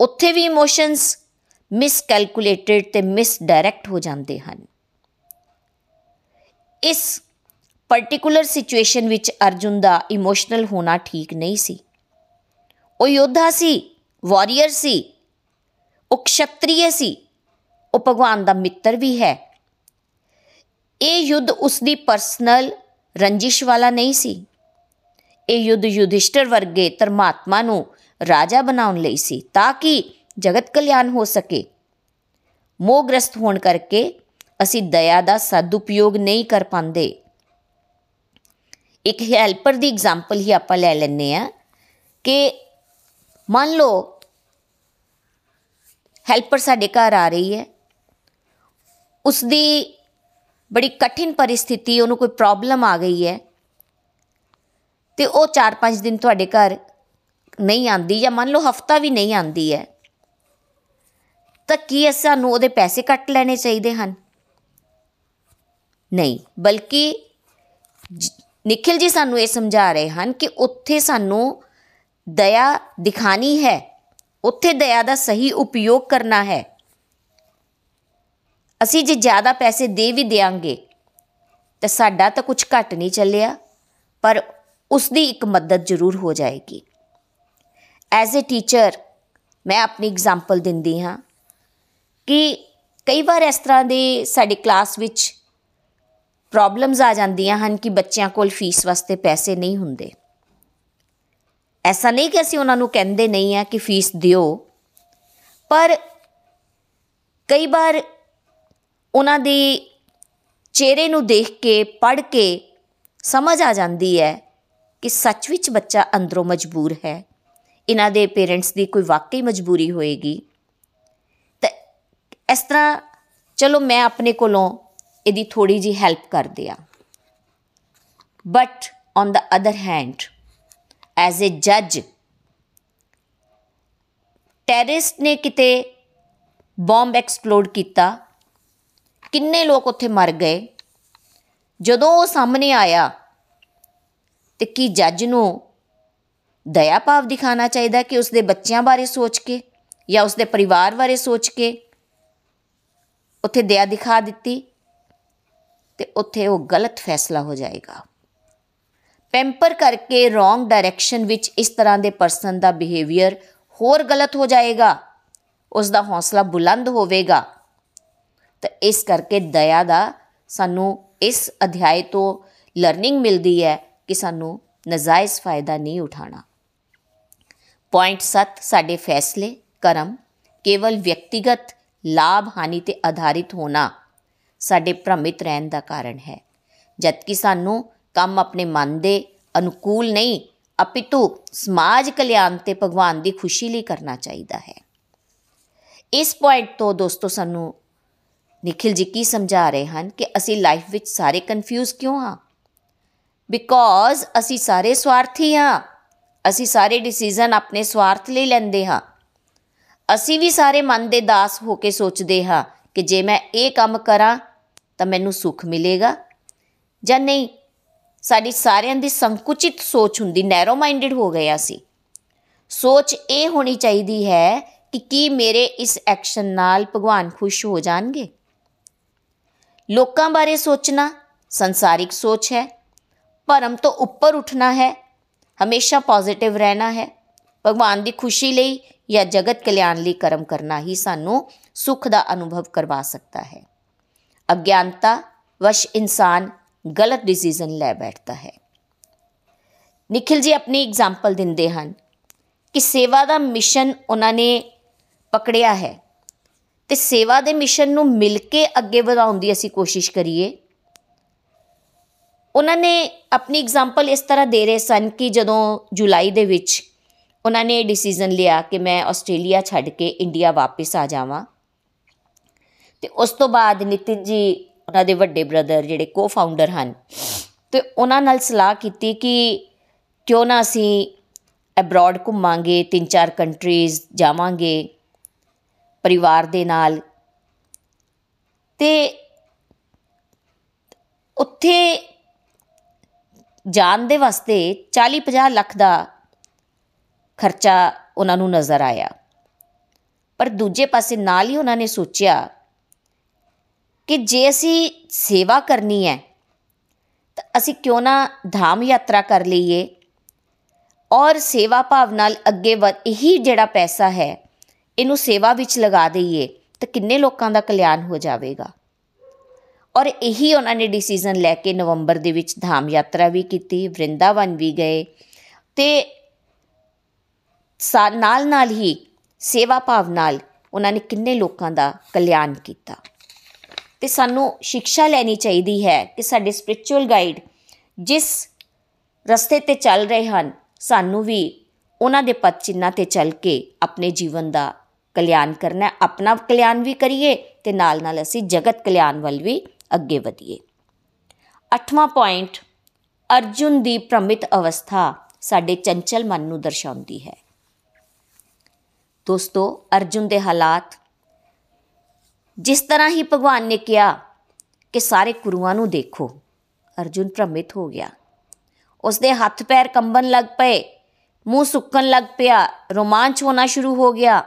A: ਉੱਥੇ ਵੀ ਇਮੋਸ਼ਨਸ ਮਿਸਕੈਲਕੂਲੇਟਡ ਤੇ ਮਿਸਡਾਇਰੈਕਟ ਹੋ ਜਾਂਦੇ ਹਨ। ਇਸ ਪਾਰਟਿਕੂਲਰ ਸਿਚੁਏਸ਼ਨ ਵਿੱਚ ਅਰਜੁਨ ਦਾ ਇਮੋਸ਼ਨਲ ਹੋਣਾ ਠੀਕ ਨਹੀਂ ਸੀ। ਉਹ ਯੋਧਾ ਸੀ, ਵਾਰੀਅਰ ਸੀ, ਉਹ ਕਸ਼ਤਰੀਏ ਸੀ, ਉਹ ਭਗਵਾਨ ਦਾ ਮਿੱਤਰ ਵੀ ਹੈ। ਇਹ ਯੁੱਧ ਉਸ ਦੀ ਪਰਸਨਲ ਰੰਜਿਸ਼ ਵਾਲਾ ਨਹੀਂ ਸੀ। ਇਹ ਯੁੱਧ ਯੁਧਿਸ਼ਟਰ ਵਰਗੇ ਧਰਮਾਤਮਾ ਨੂੰ ਰਾਜਾ ਬਣਾਉਣ ਲਈ ਸੀ ਤਾਂ ਕਿ ਜਗਤ ਕਲਿਆਣ ਹੋ ਸਕੇ। ਮੋਹਗ੍ਰਸਤ ਹੋਣ ਕਰਕੇ ਅਸੀਂ ਦਇਆ ਦਾ ਸਦਉਪਯੋਗ ਨਹੀਂ ਕਰ ਪਾਉਂਦੇ। ਇੱਕ ਹੈਲਪਰ ਦੀ ਐਗਜ਼ਾਮਪਲ ਹੀ ਆਪਾਂ ਲੈ ਲੈਨੇ ਆ ਕਿ ਮੰਨ ਲਓ ਹੈਲਪਰ ਸਾਡੇ ਘਰ ਆ ਰਹੀ ਹੈ। ਉਸ ਦੀ ਬੜੀ ਕਠਿਨ ਪਰਿਸਥਿਤੀ, ਉਹਨੂੰ ਕੋਈ ਪ੍ਰੋਬਲਮ ਆ ਗਈ ਹੈ। ਤੇ ਉਹ 4-5 ਦਿਨ ਤੁਹਾਡੇ ਘਰ ਨਹੀਂ ਆਂਦੀ ਜਾਂ ਮੰਨ ਲਓ ਹਫਤਾ ਵੀ ਨਹੀਂ ਆਂਦੀ ਹੈ। ਤਾਂ ਕੀ ਸਾਨੂੰ ਉਹਦੇ ਪੈਸੇ ਕੱਟ ਲੈਣੇ ਚਾਹੀਦੇ ਹਨ? ਨਹੀਂ, ਬਲਕਿ ਨikhil ji ਸਾਨੂੰ ਇਹ ਸਮਝਾ ਰਹੇ ਹਨ ਕਿ ਉੱਥੇ ਸਾਨੂੰ ਦਇਆ ਦਿਖਾਣੀ ਹੈ। ਉੱਥੇ ਦਇਆ ਦਾ ਸਹੀ ਉਪਯੋਗ ਕਰਨਾ ਹੈ। ਅਸੀਂ ਜੇ ਜ਼ਿਆਦਾ ਪੈਸੇ ਦੇ ਵੀ ਦੇਾਂਗੇ ਤਾਂ ਸਾਡਾ ਤਾਂ ਕੁਝ ਘਟ ਨਹੀਂ ਚੱਲਿਆ, ਪਰ ਉਸ ਦੀ ਇੱਕ ਮਦਦ ਜ਼ਰੂਰ ਹੋ ਜਾਏਗੀ। ਐਜ਼ ਅ ਟੀਚਰ ਮੈਂ ਆਪਣੀ ਐਗਜ਼ਾਮਪਲ ਦਿੰਦੀ ਹਾਂ ਕਿ ਕਈ ਵਾਰ ਇਸ ਤਰ੍ਹਾਂ ਦੇ ਸਾਡੀ ਕਲਾਸ ਵਿੱਚ ਪ੍ਰੋਬਲਮਸ ਆ ਜਾਂਦੀਆਂ ਹਨ ਕਿ ਬੱਚਿਆਂ ਕੋਲ ਫੀਸ ਵਾਸਤੇ ਪੈਸੇ ਨਹੀਂ ਹੁੰਦੇ। ਐਸਾ ਨਹੀਂ ਕਿ ਅਸੀਂ ਉਹਨਾਂ ਨੂੰ ਕਹਿੰਦੇ ਨਹੀਂ ਆ ਕਿ ਫੀਸ ਦਿਓ, ਪਰ ਕਈ ਵਾਰ ਉਹਨਾਂ ਦੇ ਚਿਹਰੇ ਨੂੰ ਦੇਖ ਕੇ, ਪੜ੍ਹ ਕੇ ਸਮਝ ਆ ਜਾਂਦੀ ਹੈ ਕਿ ਸੱਚ ਵਿੱਚ ਬੱਚਾ ਅੰਦਰੋਂ ਮਜਬੂਰ ਹੈ। ਇਹਨਾਂ ਦੇ ਪੇਰੈਂਟਸ ਦੀ ਕੋਈ ਵਾਕਈ ਮਜਬੂਰੀ ਹੋਏਗੀ। ਤਾਂ ਇਸ ਤਰ੍ਹਾਂ, ਚਲੋ ਮੈਂ ਆਪਣੇ ਕੋਲੋਂ ਇਹਦੀ ਥੋੜੀ ਜੀ ਹੈਲਪ ਕਰ ਦਿਆ। But on the other hand as a ਜੱਜ ਟੈਰਰਿਸਟ ਨੇ ਕਿਤੇ ਬੰਬ ਐਕਸਪਲੋਡ ਕੀਤਾ। ਕਿੰਨੇ ਲੋਕ ਉੱਥੇ ਮਰ ਗਏ। ਜਦੋਂ ਉਹ ਸਾਹਮਣੇ ਆਇਆ, ਤੇ ਕੀ ਜੱਜ ਨੂੰ ਦਇਆ ਭਾਵ ਦਿਖਾਣਾ ਚਾਹੀਦਾ ਕਿ ਉਸਦੇ ਬੱਚਿਆਂ ਬਾਰੇ ਸੋਚ ਕੇ ਜਾਂ ਉਸਦੇ ਪਰਿਵਾਰ ਬਾਰੇ ਸੋਚ ਕੇ ਉੱਥੇ ਦਇਆ ਦਿਖਾ ਦਿੱਤੀ ਤੇ ਉੱਥੇ ਉਹ ਗਲਤ ਫੈਸਲਾ ਹੋ ਜਾਏਗਾ। ਪੈਂਪਰ ਕਰਕੇ ਰੋਂਗ ਡਾਇਰੈਕਸ਼ਨ ਵਿੱਚ ਇਸ ਤਰ੍ਹਾਂ ਦੇ ਪਰਸਨ ਦਾ ਬਿਹੇਵੀਅਰ ਹੋਰ ਗਲਤ ਹੋ ਜਾਏਗਾ। ਉਸ ਦਾ ਹੌਸਲਾ ਬੁਲੰਦ ਹੋਵੇਗਾ। ਤਾਂ ਇਸ ਕਰਕੇ ਦਇਆ ਦਾ ਸਾਨੂੰ ਇਸ ਅਧਿਆਇ ਤੋਂ ਲਰਨਿੰਗ ਮਿਲਦੀ ਹੈ ਕਿ ਸਾਨੂੰ ਨਜਾਇਜ਼ ਫਾਇਦਾ ਨਹੀਂ ਉਠਾਣਾ ਪੁਆਇੰਟ 7 ਸਾਡੇ ਫੈਸਲੇ, ਕਰਮ ਕੇਵਲ ਵਿਅਕਤੀਗਤ ਲਾਭ ਹਾਨੀ ਤੇ ਆਧਾਰਿਤ ਹੋਣਾ ਸਾਡੇ ਭ੍ਰਮਿਤ ਰਹਿਣ ਦਾ ਕਾਰਨ ਹੈ। ਜਦਕਿ ਸਾਨੂੰ ਕੰਮ ਆਪਣੇ ਮਨ ਦੇ ਅਨੁਕੂਲ ਨਹੀਂ ਅਪਿਤੂ ਸਮਾਜ ਕਲਿਆਣ ਤੇ ਭਗਵਾਨ ਦੀ ਖੁਸ਼ੀ ਲਈ ਕਰਨਾ ਚਾਹੀਦਾ ਹੈ। ਇਸ ਪੁਆਇੰਟ ਤੋਂ ਦੋਸਤੋ ਸਾਨੂੰ ਨikhil ji ਕੀ ਸਮਝਾ ਰਹੇ ਹਨ ਕਿ ਅਸੀਂ ਲਾਈਫ ਵਿੱਚ ਸਾਰੇ ਕਨਫਿਊਜ਼ ਕਿਉਂ ਹਾਂ? ਬਿਕੋਜ਼ ਅਸੀਂ ਸਾਰੇ ਸਵਾਰਥੀ ਹਾਂ। ਅਸੀਂ ਸਾਰੇ ਡਿਸੀਜਨ ਆਪਣੇ ਸਵਾਰਥ ਲਈ ਲੈਂਦੇ ਹਾਂ। ਅਸੀਂ ਵੀ ਸਾਰੇ ਮਨ ਦੇ ਦਾਸ ਹੋ ਕੇ ਸੋਚਦੇ ਹਾਂ ਕਿ ਜੇ ਮੈਂ ਇਹ ਕੰਮ ਕਰਾਂ ਤਾਂ ਮੈਨੂੰ ਸੁੱਖ ਮਿਲੇਗਾ ਜਾਂ ਨਹੀਂ। ਸਾਡੀ ਸਾਰਿਆਂ ਦੀ ਸੰਕੁਚਿਤ ਸੋਚ ਹੁੰਦੀ ਨੈਰੋ ਮਾਈਂਡਡ ਹੋ ਗਿਆ ਸੀ ਸੋਚ ਇਹ ਹੋਣੀ ਚਾਹੀਦੀ ਹੈ ਕਿ ਕੀ ਮੇਰੇ ਇਸ ਐਕਸ਼ਨ ਨਾਲ ਭਗਵਾਨ ਖੁਸ਼ ਹੋ ਜਾਣਗੇ? ਲੋਕਾਂ ਬਾਰੇ ਸੋਚਣਾ ਸੰਸਾਰਿਕ ਸੋਚ ਹੈ। ਭਰਮ ਤੋਂ ਉੱਪਰ ਉੱਠਣਾ ਹੈ। ਹਮੇਸ਼ਾ ਪੋਜ਼ਿਟਿਵ ਰਹਿਣਾ ਹੈ। ਭਗਵਾਨ ਦੀ ਖੁਸ਼ੀ ਲਈ ਜਾਂ ਜਗਤ ਕਲਿਆਣ ਲਈ ਕਰਮ ਕਰਨਾ ਹੀ ਸਾਨੂੰ ਸੁਖ ਦਾ ਅਨੁਭਵ ਕਰਵਾ ਸਕਦਾ ਹੈ। ਅਗਿਆਨਤਾ ਵਸ਼ ਇਨਸਾਨ ਗਲਤ ਡਿਸੀਜਨ ਲੈ ਬੈਠਦਾ ਹੈ। ਨikhil ji ਆਪਣੀ ਐਗਜ਼ਾਮਪਲ ਦਿੰਦੇ ਹਨ ਕਿ ਸੇਵਾ ਦਾ ਮਿਸ਼ਨ ਉਹਨਾਂ ਨੇ ਪਕੜਿਆ ਹੈ ਤੇ ਸੇਵਾ ਦੇ ਮਿਸ਼ਨ ਨੂੰ ਮਿਲ ਕੇ ਅੱਗੇ ਵਧਾਉਣ ਦੀ ਅਸੀਂ ਕੋਸ਼ਿਸ਼ ਕਰੀਏ। ਉਹਨਾਂ ਨੇ ਆਪਣੀ ਐਗਜ਼ਾਮਪਲ ਇਸ ਤਰ੍ਹਾਂ ਦੇ ਰਹੇ ਸਨ ਕਿ ਜਦੋਂ ਜੁਲਾਈ ਦੇ ਵਿੱਚ ਉਹਨਾਂ ਨੇ ਡਿਸੀਜਨ ਲਿਆ ਕਿ ਮੈਂ ਆਸਟ੍ਰੇਲੀਆ ਛੱਡ ਕੇ ਇੰਡੀਆ ਵਾਪਸ ਆ ਜਾਵਾਂ। ਤੇ ਉਸ ਤੋਂ ਬਾਅਦ ਨਿਤਿਨ ਜੀ ਉਹਨਾਂ ਦੇ ਵੱਡੇ ਬ੍ਰਦਰ ਜਿਹੜੇ ਕੋ-ਫਾਊਂਡਰ ਹਨ। ਤੇ ਉਹਨਾਂ ਨਾਲ ਸਲਾਹ ਕੀਤੀ ਕਿ ਕਿਉਂ ਨਾ ਅਸੀਂ ਅਬਰਾਡ ਘੁੰਮਾਂਗੇ, ਤਿੰਨ ਚਾਰ ਕੰਟਰੀਜ਼ ਜਾਵਾਂਗੇ ਪਰਿਵਾਰ ਦੇ ਨਾਲ। ਤੇ ਉੱਥੇ ਜਾਣ ਦੇ ਵਾਸਤੇ 40-50 ਲੱਖ ਦਾ ਖਰਚਾ ਉਹਨਾਂ ਨੂੰ ਨਜ਼ਰ ਆਇਆ। ਪਰ ਦੂਜੇ ਪਾਸੇ ਨਾਲ ਹੀ ਉਹਨਾਂ ਨੇ ਸੋਚਿਆ ਕਿ ਜੇ ਅਸੀਂ ਸੇਵਾ ਕਰਨੀ ਹੈ, ਤਾਂ ਅਸੀਂ ਕਿਉਂ ਨਾ ਧਾਮ ਯਾਤਰਾ ਕਰ ਲਈਏ? ਔਰ ਸੇਵਾ ਭਾਵ ਨਾਲ ਅੱਗੇ ਵਧ ਇਹੀ ਜਿਹੜਾ ਪੈਸਾ ਹੈ, ਇਹਨੂੰ ਸੇਵਾ ਵਿੱਚ ਲਗਾ ਦਈਏ, ਤਾਂ ਕਿੰਨੇ ਲੋਕਾਂ ਦਾ ਕਲਿਆਣ ਹੋ ਜਾਵੇਗਾ? ਔਰ ਇਹੀ ਉਹਨਾਂ ਨੇ ਡਿਸੀਜਨ ਲੈ ਕੇ ਨਵੰਬਰ ਦੇ ਵਿੱਚ ਧਾਮ ਯਾਤਰਾ ਵੀ ਕੀਤੀ, ਵਰਿੰਦਾਵਨ ਵੀ ਗਏ। ਤੇ ਨਾਲ ਨਾਲ ਹੀ ਸੇਵਾ ਭਾਵ ਨਾਲ ਉਹਨਾਂ ਨੇ ਕਿੰਨੇ ਲੋਕਾਂ ਦਾ ਕਲਿਆਣ ਕੀਤਾ। ਤੇ ਸਾਨੂੰ ਸਿੱਖਿਆ ਲੈਣੀ ਚਾਹੀਦੀ ਹੈ ਕਿ ਸਾਡੇ ਸਪਿਰਚੁਅਲ ਗਾਈਡ ਜਿਸ ਰਸਤੇ ਤੇ ਚੱਲ ਰਹੇ ਹਨ, ਸਾਨੂੰ ਵੀ ਉਹਨਾਂ ਦੇ ਪਦ ਚਿੰਨਾ ਤੇ ਚੱਲ ਕੇ ਆਪਣੇ ਜੀਵਨ ਦਾ ਕਲਿਆਣ ਕਰਨਾ ਆਪਣਾ ਕਲਿਆਣ ਵੀ ਕਰੀਏ ਤੇ ਨਾਲ ਨਾਲ ਅਸੀਂ ਜਗਤ ਕਲਿਆਣ ਵੱਲ ਵੀ ਅੱਗੇ ਵਧੀਏ। ਅੱਠਵਾਂ ਪੁਆਇੰਟ ਅਰਜੁਨ ਦੀ ਭ੍ਰਮਿਤ ਅਵਸਥਾ ਸਾਡੇ ਚੰਚਲ ਮਨ ਨੂੰ ਦਰਸਾਉਂਦੀ ਹੈ। ਦੋਸਤੋ, ਅਰਜੁਨ ਦੇ ਹਾਲਾਤ ਜਿਸ ਤਰ੍ਹਾਂ ਹੀ ਭਗਵਾਨ ਨੇ ਕਿਹਾ ਕਿ ਸਾਰੇ ਗੁਰੂਆਂ ਨੂੰ ਦੇਖੋ, ਅਰਜੁਨ ਭ੍ਰਮਿਤ ਹੋ ਗਿਆ। ਉਸਦੇ ਹੱਥ ਪੈਰ ਕੰਬਣ ਲੱਗ ਪਏ, ਮੂੰਹ ਸੁੱਕਣ ਲੱਗ ਪਿਆ, ਰੋਮਾਂਚ ਹੋਣਾ ਸ਼ੁਰੂ ਹੋ ਗਿਆ।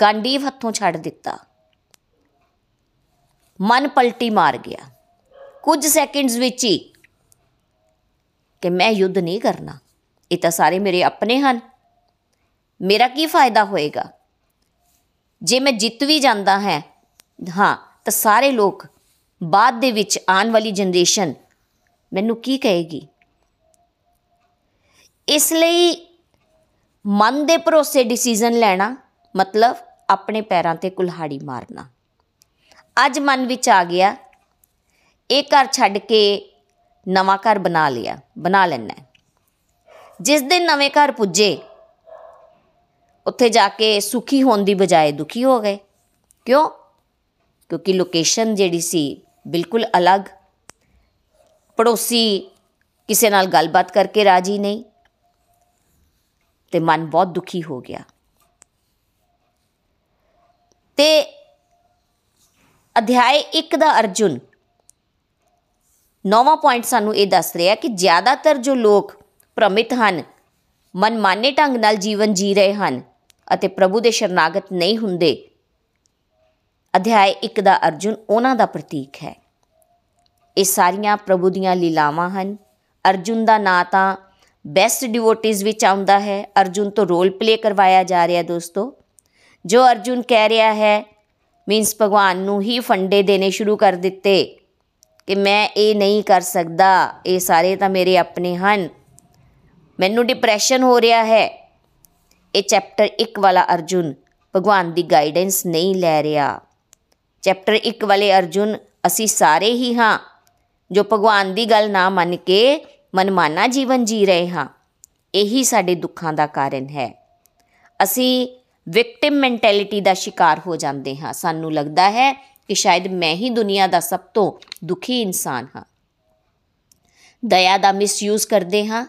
A: ਗਾਂਡੀਵ ਹੱਥੋਂ ਛੱਡ ਦਿੱਤਾ। ਮਨ ਪਲਟੀ ਮਾਰ ਗਿਆ। ਕੁਝ ਸੈਕਿੰਡਸ ਵਿੱਚ ਹੀ ਕਿ ਮੈਂ ਯੁੱਧ ਨਹੀਂ ਕਰਨਾ, ਇਹ ਤਾਂ ਸਾਰੇ ਮੇਰੇ ਆਪਣੇ ਹਨ। ਮੇਰਾ ਕੀ ਫਾਇਦਾ ਹੋਏਗਾ? ਜੇ ਮੈਂ ਜਿੱਤ ਵੀ ਜਾਂਦਾ ਹੈ ਹਾਂ, ਤਾਂ ਸਾਰੇ ਲੋਕ ਬਾਅਦ ਦੇ ਵਿੱਚ ਆਉਣ ਵਾਲੀ ਜਨਰੇਸ਼ਨ ਮੈਨੂੰ ਕੀ ਕਹੇਗੀ? ਇਸ ਲਈ ਮਨ ਦੇ ਭਰੋਸੇ ਡਿਸੀਜਨ ਲੈਣਾ, ਮਤਲਬ ਆਪਣੇ ਪੈਰਾਂ ਤੇ ਕੁਲਹਾੜੀ ਮਾਰਨਾ। ਅੱਜ ਮਨ ਵਿੱਚ ਆ ਗਿਆ, ਇਹ ਘਰ ਛੱਡ ਕੇ ਨਵਾਂ ਘਰ ਬਣਾ ਲਿਆ, ਬਣਾ ਲੈਣਾ। ਜਿਸ ਦਿਨ ਨਵੇਂ ਘਰ ਪੁੱਜੇ, ਉੱਥੇ ਜਾ ਕੇ ਸੁਖੀ ਹੋਣ ਦੀ ਬਜਾਏ ਦੁਖੀ ਹੋ ਗਏ। ਕਿਉਂ? ਕਿਉਂਕਿ ਲੋਕੇਸ਼ਨ ਜਿਹੜੀ ਸੀ ਬਿਲਕੁਲ ਅਲੱਗ। ਪੜੋਸੀ ਕਿਸੇ ਨਾਲ ਗੱਲਬਾਤ ਕਰਕੇ ਰਾਜੀ ਨਹੀਂ ਤੇ ਮਨ ਬਹੁਤ ਦੁਖੀ ਹੋ ਗਿਆ। ਤੇ ਅਧਿਆਇ 1 ਦਾ ਅਰਜੁਨ ਨੌਵਾਂ ਪੁਆਇੰਟ ਸਾਨੂੰ ਇਹ ਦੱਸ ਰਿਹਾ ਕਿ ਜ਼ਿਆਦਾਤਰ ਜੋ ਲੋਕ ਭ੍ਰਮਿਤ ਹਨ, ਮਨਮਾਨੇ ਢੰਗ ਨਾਲ ਜੀਵਨ ਜੀ ਰਹੇ ਹਨ ਅਤੇ ਪ੍ਰਭੂ ਦੇ ਸ਼ਰਨਾਗਤ ਨਹੀਂ ਹੁੰਦੇ ਅਧਿਆਇ 1 ਦਾ ਅਰਜੁਨ ਉਹਨਾਂ ਦਾ ਪ੍ਰਤੀਕ ਹੈ। ਇਹ ਸਾਰੀਆਂ ਪ੍ਰਭੂ ਦੀਆਂ ਲੀਲਾਵਾਂ ਹਨ। ਅਰਜੁਨ ਦਾ ਨਾਂ ਤਾਂ ਬੈਸਟ ਡਿਵੋਟਿਸ ਵਿੱਚ ਆਉਂਦਾ ਹੈ। ਅਰਜੁਨ ਤੋਂ ਰੋਲ ਪਲੇ ਕਰਵਾਇਆ ਜਾ ਰਿਹਾ ਦੋਸਤੋ। ਜੋ ਅਰਜੁਨ ਕਹਿ ਰਿਹਾ ਹੈ ਮੀਨਸ ਭਗਵਾਨ ਨੂੰ ਹੀ ਫੰਡੇ ਦੇਣੇ ਸ਼ੁਰੂ ਕਰ ਦਿੱਤੇ ਕਿ ਮੈਂ ਇਹ ਨਹੀਂ ਕਰ ਸਕਦਾ, ਇਹ ਸਾਰੇ ਤਾਂ ਮੇਰੇ ਆਪਣੇ ਹਨ। ਮੈਨੂੰ ਡਿਪਰੈਸ਼ਨ ਹੋ ਰਿਹਾ ਹੈ। ਇਹ ਚੈਪਟਰ 1 ਵਾਲਾ ਅਰਜੁਨ ਭਗਵਾਨ ਦੀ ਗਾਈਡੈਂਸ ਨਹੀਂ ਲੈ ਰਿਹਾ। ਚੈਪਟਰ 1 ਵਾਲੇ ਅਰਜੁਨ, ਅਸੀਂ ਸਾਰੇ ਹੀ ਹਾਂ, ਜੋ ਭਗਵਾਨ ਦੀ ਗੱਲ ਨਾ ਮੰਨ ਕੇ ਮਨਮਾਨਾ ਜੀਵਨ ਜੀ ਰਹੇ ਹਾਂ। ਇਹੀ ਸਾਡੇ ਦੁੱਖਾਂ ਦਾ ਕਾਰਨ ਹੈ। ਅਸੀਂ ਵਿਕਟਿਮ ਮੈਂਟੈਲਿਟੀ ਦਾ ਸ਼ਿਕਾਰ ਹੋ ਜਾਂਦੇ ਹਾਂ। ਸਾਨੂੰ ਲੱਗਦਾ ਹੈ ਕਿ ਸ਼ਾਇਦ ਮੈਂ ਹੀ ਦੁਨੀਆ ਦਾ ਸਭ ਤੋਂ ਦੁਖੀ ਇਨਸਾਨ ਹਾਂ। ਦਇਆ ਦਾ ਮਿਸਯੂਜ਼ ਕਰਦੇ ਹਾਂ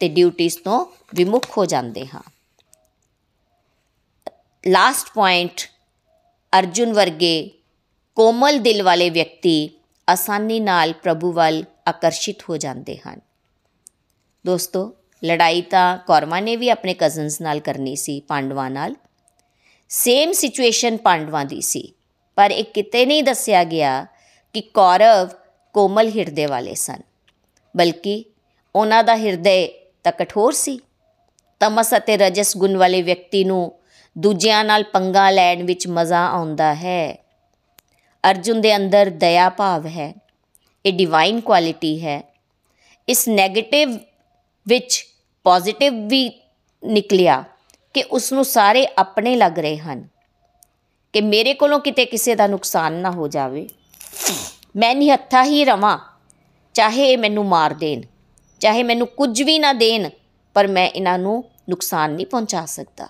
A: ਤੇ ਡਿਊਟੀਆਂ ਤੋਂ ਵਿਮੁਖ ਹੋ ਜਾਂਦੇ ਹਾਂ। ਲਾਸਟ ਪੁਆਇੰਟ ਅਰਜੁਨ ਵਰਗੇ ਕੋਮਲ ਦਿਲ ਵਾਲੇ ਵਿਅਕਤੀ ਆਸਾਨੀ ਨਾਲ ਪ੍ਰਭੂ ਵੱਲ ਆਕਰਸ਼ਿਤ ਹੋ ਜਾਂਦੇ ਹਨ। ਦੋਸਤੋ, ਲੜਾਈ ਤਾਂ ਕੌਰਵਾਂ ਨੇ ਵੀ ਆਪਣੇ ਕਜ਼ਨਸ ਨਾਲ ਕਰਨੀ ਸੀ, ਪਾਂਡਵਾਂ ਨਾਲ। ਸੇਮ ਸਿਚੁਏਸ਼ਨ ਪਾਂਡਵਾਂ ਦੀ ਸੀ, ਪਰ ਇਹ ਕਿਤੇ ਨਹੀਂ ਦੱਸਿਆ ਗਿਆ ਕਿ ਕੌਰਵ ਕੋਮਲ ਹਿਰਦੇ ਵਾਲੇ ਸਨ, ਬਲਕਿ ਉਹਨਾਂ ਦਾ ਹਿਰਦੇ ਤਾਂ ਕਠੋਰ ਸੀ। ਤਮਸ ਅਤੇ ਰਜਸ ਗੁਣ ਵਾਲੇ ਵਿਅਕਤੀ ਨੂੰ ਦੂਜਿਆਂ ਨਾਲ ਪੰਗਾ ਲੈਣ ਵਿੱਚ ਮਜ਼ਾ ਆਉਂਦਾ ਹੈ। ਅਰਜੁਨ ਦੇ ਅੰਦਰ ਦਇਆ ਭਾਵ ਹੈ, ਇਹ ਡਿਵਾਈਨ ਕੁਆਲਿਟੀ ਹੈ। ਇਸ 네ਗੇਟਿਵ ਵਿੱਚ ਪੋਜ਼ਿਟਿਵ ਵੀ ਨਿਕਲਿਆ ਕਿ ਉਸ ਨੂੰ ਸਾਰੇ ਆਪਣੇ ਲੱਗ ਰਹੇ ਹਨ ਕਿ ਮੇਰੇ ਕੋਲੋਂ ਕਿਤੇ ਕਿਸੇ ਦਾ ਨੁਕਸਾਨ ਨਾ ਹੋ ਜਾਵੇ। ਮੈਂ ਨਹੀਂ ਹੱਥਾ ਹੀ ਰਵਾਂ, ਚਾਹੇ ਇਹ ਮੈਨੂੰ ਮਾਰ ਦੇਣ, ਚਾਹੇ ਮੈਨੂੰ ਕੁਝ ਵੀ ਨਾ ਦੇਣ, ਪਰ ਮੈਂ ਇਹਨਾਂ ਨੂੰ ਨੁਕਸਾਨ ਨਹੀਂ ਪਹੁੰਚਾ ਸਕਦਾ।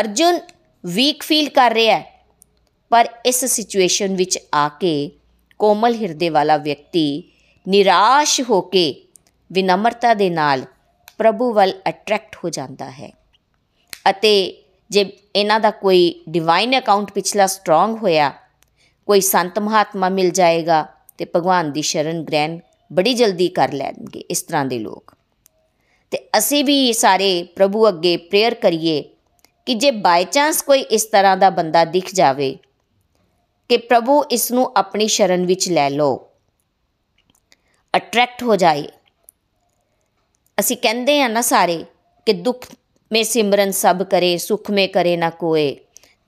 A: ਅਰਜੁਨ ਵੀਕ ਫੀਲ ਕਰ ਰਿਹਾ ਹੈ ਪਰ ਇਸ ਸਿਚੁਏਸ਼ਨ ਵਿੱਚ ਆ ਕੇ ਕੋਮਲ ਹਿਰਦੇ ਵਾਲਾ ਵਿਅਕਤੀ ਨਿਰਾਸ਼ ਹੋ ਕੇ ਵਿਨਮਰਤਾ ਦੇ ਨਾਲ ਪ੍ਰਭੂ ਵੱਲ ਅਟਰੈਕਟ ਹੋ ਜਾਂਦਾ ਹੈ। ਅਤੇ ਜੇ ਇਹਨਾਂ ਦਾ ਕੋਈ ਡਿਵਾਈਨ ਅਕਾਊਂਟ ਪਿਛਲਾ ਸਟਰੋਂਗ ਹੋਇਆ, ਕੋਈ ਸੰਤ ਮਹਾਤਮਾ ਮਿਲ ਜਾਏਗਾ ਤੇ ਭਗਵਾਨ ਦੀ ਸ਼ਰਨ ਗ੍ਰਹਿਣ ਬੜੀ ਜਲਦੀ ਕਰ ਲੈਣਗੇ ਇਸ ਤਰ੍ਹਾਂ ਦੇ ਲੋਕ। ਤੇ ਅਸੀਂ ਵੀ ਸਾਰੇ ਪ੍ਰਭੂ ਅੱਗੇ ਪ੍ਰੇਅਰ ਕਰੀਏ ਕਿ ਜੇ ਬਾਈ ਚਾਂਸ ਕੋਈ ਇਸ ਤਰ੍ਹਾਂ ਦਾ ਬੰਦਾ ਦਿਖ ਜਾਵੇ ਕਿ ਪ੍ਰਭੂ ਇਸ ਨੂੰ ਆਪਣੀ ਸ਼ਰਨ ਵਿੱਚ ਲੈ ਲਓ। ਅਟਰੈਕਟ ਹੋ ਜਾਏ। ਅਸੀਂ ਕਹਿੰਦੇ ਆ ਨਾ ਸਾਰੇ ਕਿ ਦੁੱਖ ਮੇ ਸਿਮਰਨ ਸਭ ਕਰੇ, ਸੁਖ ਮੇ ਕਰੇ ਨਾ ਕੋਏ।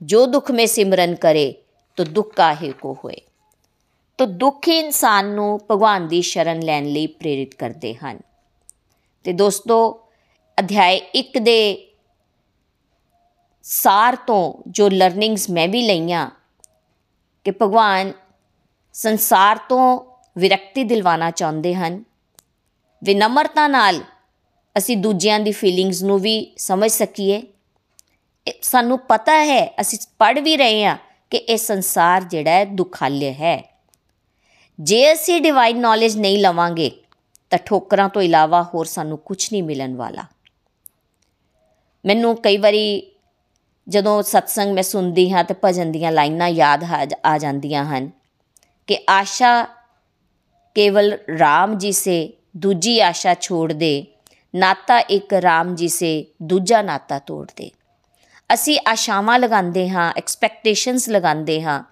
A: ਜੋ ਦੁੱਖ ਮੇ ਸਿਮਰਨ ਕਰੇ, ਤੋ ਦੁੱਖ ਕਾਹੇ ਕੋ ਹੋਏ। ਤੋ ਦੁੱਖ ਹੀ ਇਨਸਾਨ ਨੂੰ ਭਗਵਾਨ ਦੀ ਸ਼ਰਨ ਲੈਣ ਲਈ ਪ੍ਰੇਰਿਤ ਕਰਦੇ ਹਨ। ਤੇ ਦੋਸਤੋ, ਅਧਿਆਇ 1 ਦੇ ਸਾਰ ਤੋਂ ਜੋ ਲਰਨਿੰਗਸ ਮੈਂ ਵੀ ਲਈਆਂ ਕਿ ਭਗਵਾਨ ਸੰਸਾਰ ਤੋਂ ਵਿਰਕਤੀ ਦਿਲਵਾਣਾ ਚਾਹੁੰਦੇ ਹਨ। ਵਿਨਮਰਤਾ ਨਾਲ ਅਸੀਂ ਦੂਜਿਆਂ ਦੀ ਫੀਲਿੰਗਸ ਨੂੰ ਵੀ ਸਮਝ ਸਕੀਏ। ਸਾਨੂੰ ਪਤਾ ਹੈ, ਅਸੀਂ ਪੜ ਵੀ ਰਹੇ ਹਾਂ ਕਿ ਇਹ ਸੰਸਾਰ ਜਿਹੜਾ ਹੈ ਦੁਖਾਲਿਆ ਹੈ। ਜੇ ਅਸੀਂ ਡਿਵਾਈਨ ਨੌਲੇਜ ਨਹੀਂ ਲਵਾਂਗੇ, ਤਾਂ ਠੋਕਰਾਂ ਤੋਂ ਇਲਾਵਾ ਹੋਰ ਸਾਨੂੰ ਕੁਝ ਨਹੀਂ ਮਿਲਣ ਵਾਲਾ। ਮੈਨੂੰ ਕਈ ਵਾਰੀ ਜਦੋਂ ਸਤਸੰਗ ਮੈਂ ਸੁਣਦੀ ਹਾਂ ਤੇ ਭਜਨ ਦੀਆਂ ਲਾਈਨਾਂ ਯਾਦ ਆ ਜਾਂਦੀਆਂ ਹਨ ਕਿ ਆਸ਼ਾ ਕੇਵਲ RAM ਜੀ ਸੇ ਦੂਜੀ ਆਸ਼ਾ ਛੋੜ ਦੇ, ਨਾਤਾ ਇੱਕ RAM ਜੀ ਸੇ ਦੂਜਾ ਨਾਤਾ ਤੋੜ ਦੇ। ਅਸੀਂ ਆਸ਼ਾਵਾਂ ਲਗਾਉਂਦੇ ਹਾਂ ਐਕਸਪੈਕਟੇਸ਼ਨਸ ਲਗਾਉਂਦੇ ਹਾਂ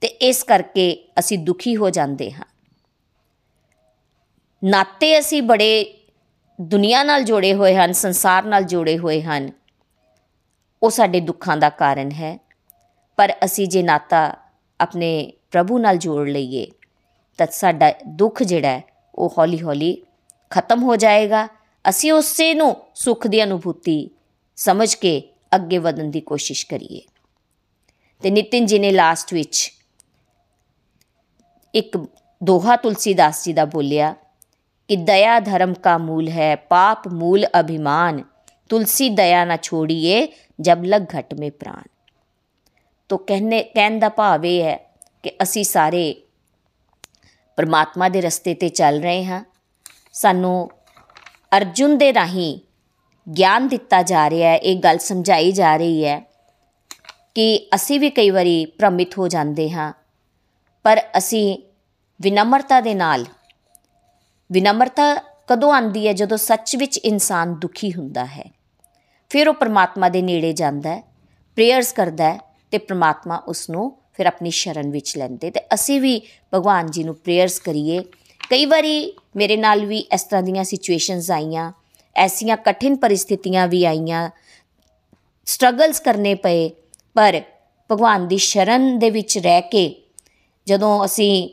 A: ਤੇ ਇਸ ਕਰਕੇ ਅਸੀਂ ਦੁਖੀ ਹੋ ਜਾਂਦੇ ਹਾਂ। ਨਾਤੇ ਅਸੀਂ ਬੜੇ ਦੁਨੀਆ ਨਾਲ ਜੋੜੇ ਹੋਏ ਹਨ, ਸੰਸਾਰ ਨਾਲ ਜੋੜੇ ਹੋਏ ਹਨ। ਉਹ ਸਾਡੇ ਦੁੱਖਾਂ ਦਾ ਕਾਰਨ ਹੈ। ਪਰ ਅਸੀਂ ਜੇ ਨਾਤਾ ਆਪਣੇ ਪ੍ਰਭੂ ਨਾਲ ਜੋੜ ਲਈਏ, ਤਾਂ ਸਾਡਾ ਦੁੱਖ ਜਿਹੜਾ ਉਹ ਹੌਲੀ-ਹੌਲੀ ਖਤਮ ਹੋ ਜਾਏਗਾ। ਅਸੀਂ ਉਸੇ ਨੂੰ ਸੁੱਖ ਦੀ ਅਨੁਭੂਤੀ ਸਮਝ ਕੇ ਅੱਗੇ ਵਧਣ ਦੀ ਕੋਸ਼ਿਸ਼ ਕਰੀਏ। ਤੇ ਨਿਤਿਨ ਜੀ ਨੇ ਲਾਸਟ ਵਿੱਚ ਇੱਕ ਦੋਹਾ ਤੁਲਸੀਦਾਸ ਜੀ ਦਾ ਬੋਲਿਆ ਕਿ ਦਇਆ ਧਰਮ ਕਾ ਮੂਲ ਹੈ, ਪਾਪ ਮੂਲ ਅਭਿਮਾਨ। तुलसी दया ना छोड़िए जब लग घट में प्राण ਤੋ कहने ਕਹਿਣ ਦਾ ਭਾਵ ਇਹ ਹੈ ਕਿ ਅਸੀਂ ਸਾਰੇ ਪਰਮਾਤਮਾ ਦੇ ਰਸਤੇ ਤੇ ਚੱਲ ਰਹੇ ਹਾਂ ਸਾਨੂੰ ਅਰਜੁਨ ਦੇ ਰਾਹੀਂ ਗਿਆਨ ਦਿੱਤਾ ਜਾ ਰਿਹਾ ਹੈ ਇਹ ਗੱਲ ਸਮਝਾਈ ਜਾ ਰਹੀ ਹੈ ਕਿ ਅਸੀਂ ਵੀ ਕਈ ਵਾਰੀ ਭ੍ਰਮਿਤ ਹੋ ਜਾਂਦੇ ਹਾਂ ਪਰ ਅਸੀਂ ਵਿਨਮਰਤਾ ਦੇ ਨਾਲ ਵਿਨਮਰਤਾ ਕਦੋਂ ਆਉਂਦੀ ਹੈ ਜਦੋਂ ਸੱਚ ਵਿੱਚ ਇਨਸਾਨ ਦੁਖੀ ਹੁੰਦਾ ਹੈ ਫਿਰ ਉਹ ਪ੍ਰਮਾਤਮਾ ਦੇ ਨੇੜੇ ਜਾਂਦਾ ਹੈ ਪ੍ਰੇਅਰਸ ਕਰਦਾ ਹੈ ਤੇ ਪ੍ਰਮਾਤਮਾ ਉਸ ਨੂੰ ਫਿਰ ਆਪਣੀ ਸ਼ਰਨ ਵਿੱਚ ਲੈਂਦੇ। ਤੇ ਅਸੀਂ ਵੀ ਭਗਵਾਨ ਜੀ ਨੂੰ ਪ੍ਰੇਅਰਸ ਕਰੀਏ। ਕਈ ਵਾਰੀ ਮੇਰੇ ਨਾਲ ਵੀ ਇਸ ਤਰ੍ਹਾਂ ਦੀਆਂ ਸਿਚੁਏਸ਼ਨਸ ਆਈਆਂ, ਐਸੀਆਂ ਕਠਿਨ ਪਰਿਸਥਿਤੀਆਂ ਵੀ ਆਈਆਂ ਸਟਰਗਲਸ ਕਰਨੇ ਪਏ, ਪਰ ਭਗਵਾਨ ਦੀ ਸ਼ਰਨ ਦੇ ਵਿੱਚ ਰਹਿ ਕੇ ਜਦੋਂ ਅਸੀਂ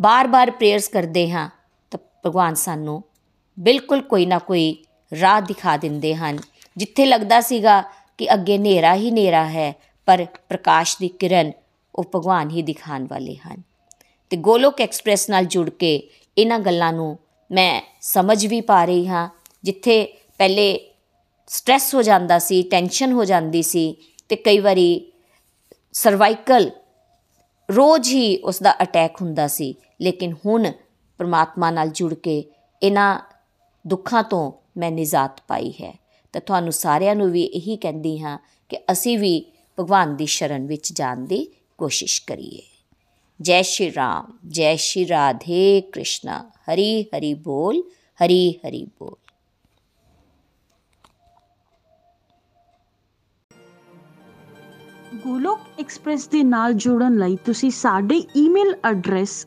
A: ਬਾਰ-ਬਾਰ ਪ੍ਰੇਅਰਸ ਕਰਦੇ ਹਾਂ, ਤਾਂ ਭਗਵਾਨ ਸਾਨੂੰ ਬਿਲਕੁਲ ਕੋਈ ਨਾ ਕੋਈ ਰਾਹ ਦਿਖਾ ਦਿੰਦੇ ਹਨ। ਜਿੱਥੇ ਲੱਗਦਾ ਸੀਗਾ ਕਿ ਅੱਗੇ ਹਨੇਰਾ ਹੀ ਹਨੇਰਾ ਹੈ, ਪਰ ਪ੍ਰਕਾਸ਼ ਦੀ ਕਿਰਨ ਉਹ ਭਗਵਾਨ ਹੀ ਦਿਖਾਉਣ ਵਾਲੇ ਹਨ। ਤੇ ਗੋਲੋਕ ਐਕਸਪ੍ਰੈਸ ਨਾਲ ਜੁੜ ਕੇ ਇਹਨਾਂ ਗੱਲਾਂ ਨੂੰ ਮੈਂ ਸਮਝ ਵੀ ਪਾ ਰਹੀ ਹਾਂ, ਜਿੱਥੇ ਪਹਿਲੇ ਸਟ੍ਰੈਸ ਹੋ ਜਾਂਦਾ ਸੀ, ਟੈਨਸ਼ਨ ਹੋ ਜਾਂਦੀ ਸੀ ਤੇ ਕਈ ਵਾਰੀ ਸਰਵਾਈਕਲ ਰੋਜ਼ ਹੀ ਉਸ ਦਾ ਅਟੈਕ ਹੁੰਦਾ ਸੀ। ਲੇਕਿਨ ਹੁਣ ਪ੍ਰਮਾਤਮਾ ਨਾਲ ਜੁੜ ਕੇ ਇਹਨਾਂ ਦੁੱਖਾਂ ਤੋਂ ਮੈਂ ਨਿਜਾਤ ਪਾਈ ਹੈ। ਤਾਂ ਤੁਹਾਨੂੰ ਸਾਰਿਆਂ ਨੂੰ ਵੀ ਇਹੀ ਕਹਿੰਦੀ ਹਾਂ ਕਿ ਅਸੀਂ ਵੀ ਭਗਵਾਨ ਦੀ ਸ਼ਰਨ ਵਿੱਚ ਜਾਣ ਦੀ ਕੋਸ਼ਿਸ਼ ਕਰੀਏ। ਜੈ ਸ਼੍ਰੀ ਰਾਮ, ਜੈ ਸ਼੍ਰੀ ਰਾਧੇ ਕ੍ਰਿਸ਼ਨਾ। ਹਰੀ ਹਰੀ ਬੋਲ, ਹਰੀ ਹਰੀ ਬੋਲ।
B: ਗੋਲੋਕ ਐਕਸਪ੍ਰੈਸ ਦੇ ਨਾਲ ਜੁੜਨ ਲਈ ਤੁਸੀਂ ਸਾਡੇ ਈਮੇਲ ਐਡਰੈਸ